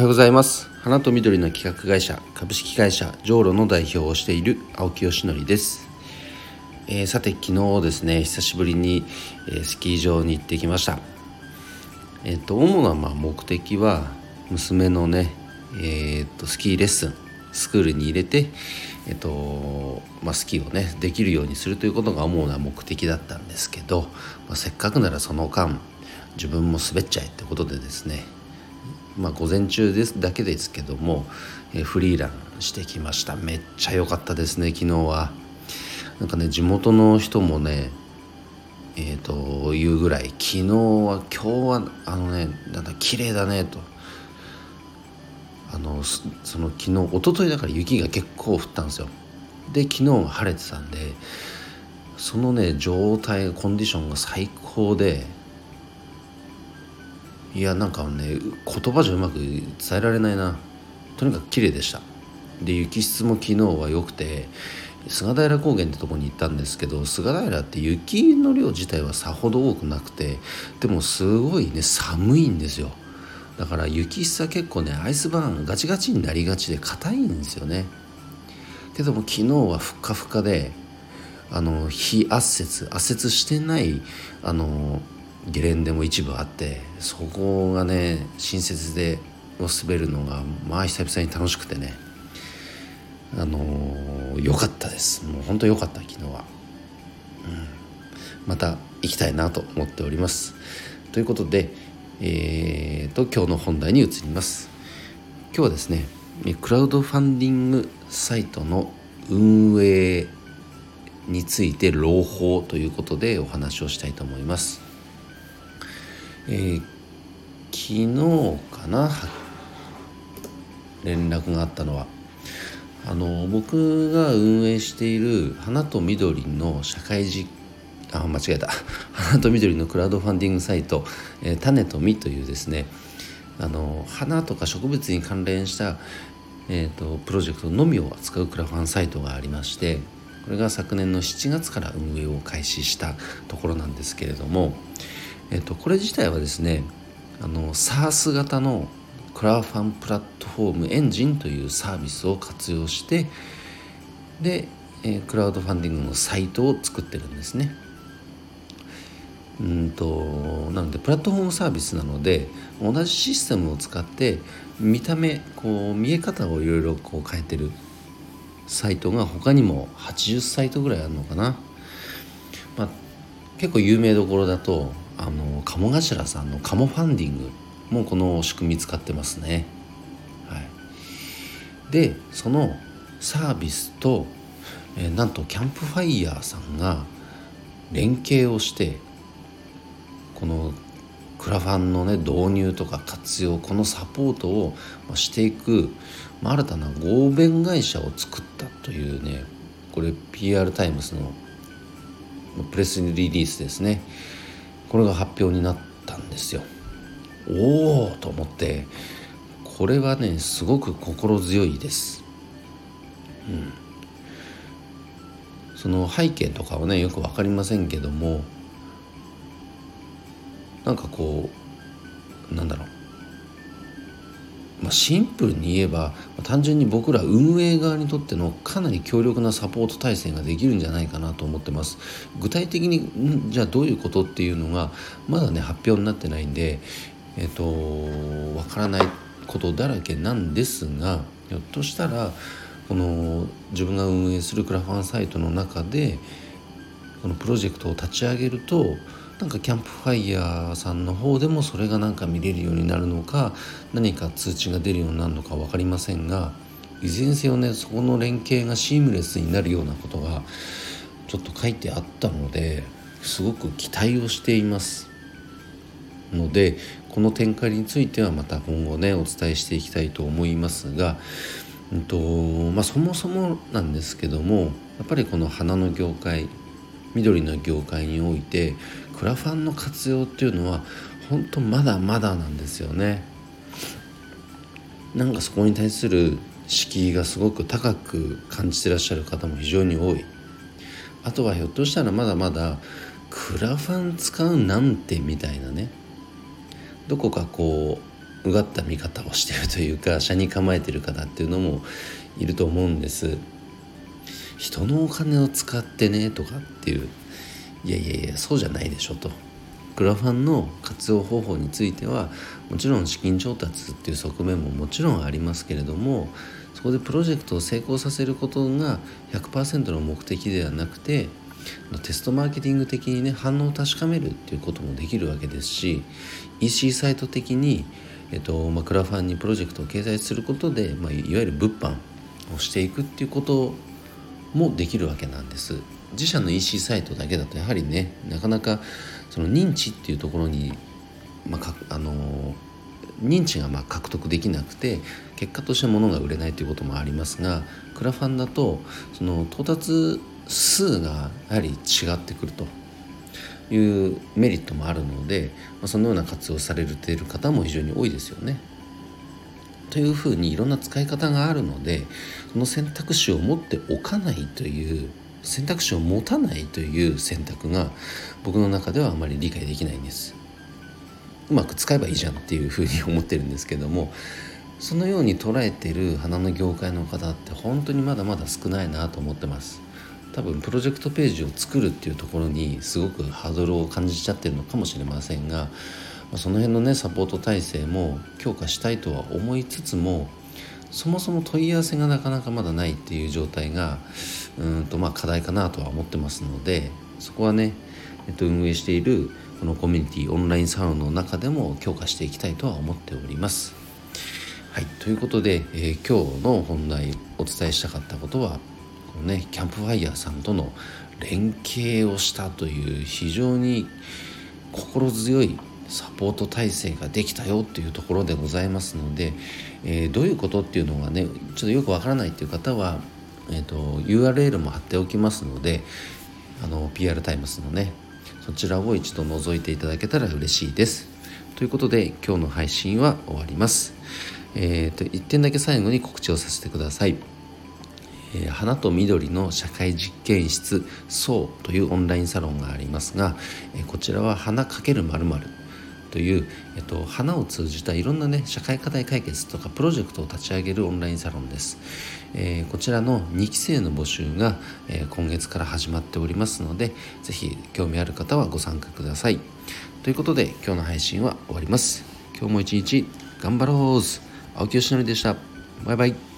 はようございます。花と緑の企画会社株式会社ジョーロの代表をしている青木よしのりです、えー、さて昨日ですね久しぶりに、えー、スキー場に行ってきました。えっ、ー、と主なまあ目的は娘のねえっ、とスキーレッスンスクールに入れてえっとまあ、スキーをねできるようにするということが主な目的だったんですけど、まあ、せっかくならその間自分も滑っちゃえってことでですねまあ午前中ですだけですけども、えフリーランしてきました。めっちゃ良かったですね昨日は。なんかね地元の人もねえーと、いうぐらい昨日は今日はあのねなんだ綺麗だねと。あのその昨日一昨日だから雪が結構降ったんですよ。で昨日は晴れてたんでそのね状態コンディションが最高でいやなんかね言葉じゃうまく伝えられないな。とにかく綺麗でした。で雪質も昨日は良くて菅平高原ってとこに行ったんですけど菅平って雪の量自体はさほど多くなくてでもすごいね寒いんですよ。だから雪質は結構ねアイスバーンガチガチになりがちで硬いんですよね。けども昨日はふっかふかであの非圧雪圧雪してないあのゲレンデも一部あってそこがね新雪で滑るのがまあ久々に楽しくてねあの良かったです。もう本当良かった昨日は、うん、また行きたいなと思っております。ということでえーと、と今日の本題に移ります。今日はですねクラウドファンディングサイトの運営について朗報ということでお話をしたいと思います。えー、昨日かな？連絡があったのは。あの僕が運営している花と緑の社会実あ間違えた。花と緑のクラウドファンディングサイト「えー、種と実」というですねあの花とか植物に関連した、えーと、プロジェクトのみを扱うクラファンサイトがありましてこれが昨年の7月から運営を開始したところなんですけれどもえっと、これ自体はですねあの SARS 型のクラファンプラットフォームエンジンというサービスを活用してで、え、クラウドファンディングのサイトを作ってるんですね。うんとなのでプラットフォームサービスなので同じシステムを使って見た目こう見え方をいろいろこう変えてるサイトが他にも80サイトぐらいあるのかな、まあ、結構有名どころだとあの鴨頭さんの鴨ファンディングもこの仕組み使ってますね。はい、でそのサービスと、えー、なんとキャンプファイヤーさんが連携をしてこのクラファンのね導入とか活用このサポートをしていく、まあ、新たな合弁会社を作ったというねこれ PR タイムスのプレスリリースですねこれが発表になったんですよ。おおと思ってこれはねすごく心強いです。うん、その背景とかはねよく分かりませんけどもなんかこうなんだろうまあ、シンプルに言えば単純に僕ら運営側にとってのかなり強力なサポート体制ができるんじゃないかなと思ってます。具体的にじゃあどういうことっていうのがまだね発表になってないんでえっ、とわからないことだらけなんですがひょっとしたらこの自分が運営するクラファンサイトの中でこのプロジェクトを立ち上げるとなんかキャンプファイヤーさんの方でもそれがなんか見れるようになるのか何か通知が出るようになるのか分かりませんがいずれにせよねそこの連携がシームレスになるようなことがちょっと書いてあったのですごく期待をしています。のでこの展開についてはまた今後ねお伝えしていきたいと思いますが、うんとまあ、そもそもなんですけどもやっぱりこの花の業界緑の業界においてクラファンの活用っていうのは本当まだまだなんですよね。なんかそこに対する敷居がすごく高く感じてらっしゃる方も非常に多い。あとはひょっとしたらまだまだクラファン使うなんてみたいなねどこかこううがった見方をしてるというか車に構えてる方っていうのもいると思うんです人のお金を使ってねとかっていういやいやいやそうじゃないでしょと。クラファンの活用方法についてはもちろん資金調達っていう側面ももちろんありますけれどもそこでプロジェクトを成功させることが100%の目的ではなくてテストマーケティング的にね反応を確かめるっていうこともできるわけですし EC サイト的に、えっとまあ、クラファンにプロジェクトを掲載することで、まあ、いわゆる物販をしていくっていうこともできるわけなんです。自社の EC サイトだけだとやはりねなかなかその認知っていうところに、まあ、あの認知がま獲得できなくて結果として物が売れないということもありますがクラファンだとその到達数がやはり違ってくるというメリットもあるので、まあ、そのような活用されている方も非常に多いですよね。というふうにいろんな使い方があるのでその選択肢を持っておかないという選択肢を持たないという選択が僕の中ではあまり理解できないんです。うまく使えばいいじゃんっていうふうに思ってるんですけどもそのように捉えてる花の業界の方って本当にまだまだ少ないなと思ってます多分プロジェクトページを作るっていうところにすごくハードルを感じちゃってるのかもしれませんがその辺のねサポート体制も強化したいとは思いつつもそもそも問い合わせがなかなかまだないっていう状態がうんとまあ課題かなとは思ってますのでそこはね、えっと、運営しているこのコミュニティオンラインサロンの中でも強化していきたいとは思っております。はい、ということで、えー、今日の本題お伝えしたかったことはこの、ね、キャンプファイヤーさんとの連携をしたという非常に心強いサポート体制ができたよっていうところでございますので、えー、どういうことっていうのがねちょっとよくわからないっていう方は、えーと、URL も貼っておきますのであの PR タイムスのねそちらを一度覗いていただけたら嬉しいです。ということで今日の配信は終わります。えーと、1点だけ最後に告知をさせてください。え、花と緑の社会実験室「そう」というオンラインサロンがありますが、え、こちらは花×〇〇という、えっと、花を通じたいろんなね社会課題解決とかプロジェクトを立ち上げるオンラインサロンです、えー、こちらの2期生の募集が、えー、今月から始まっておりますので是非興味ある方はご参加ください。ということで今日の配信は終わります。今日も一日頑張ろう。青木よしのりでした。バイバイ。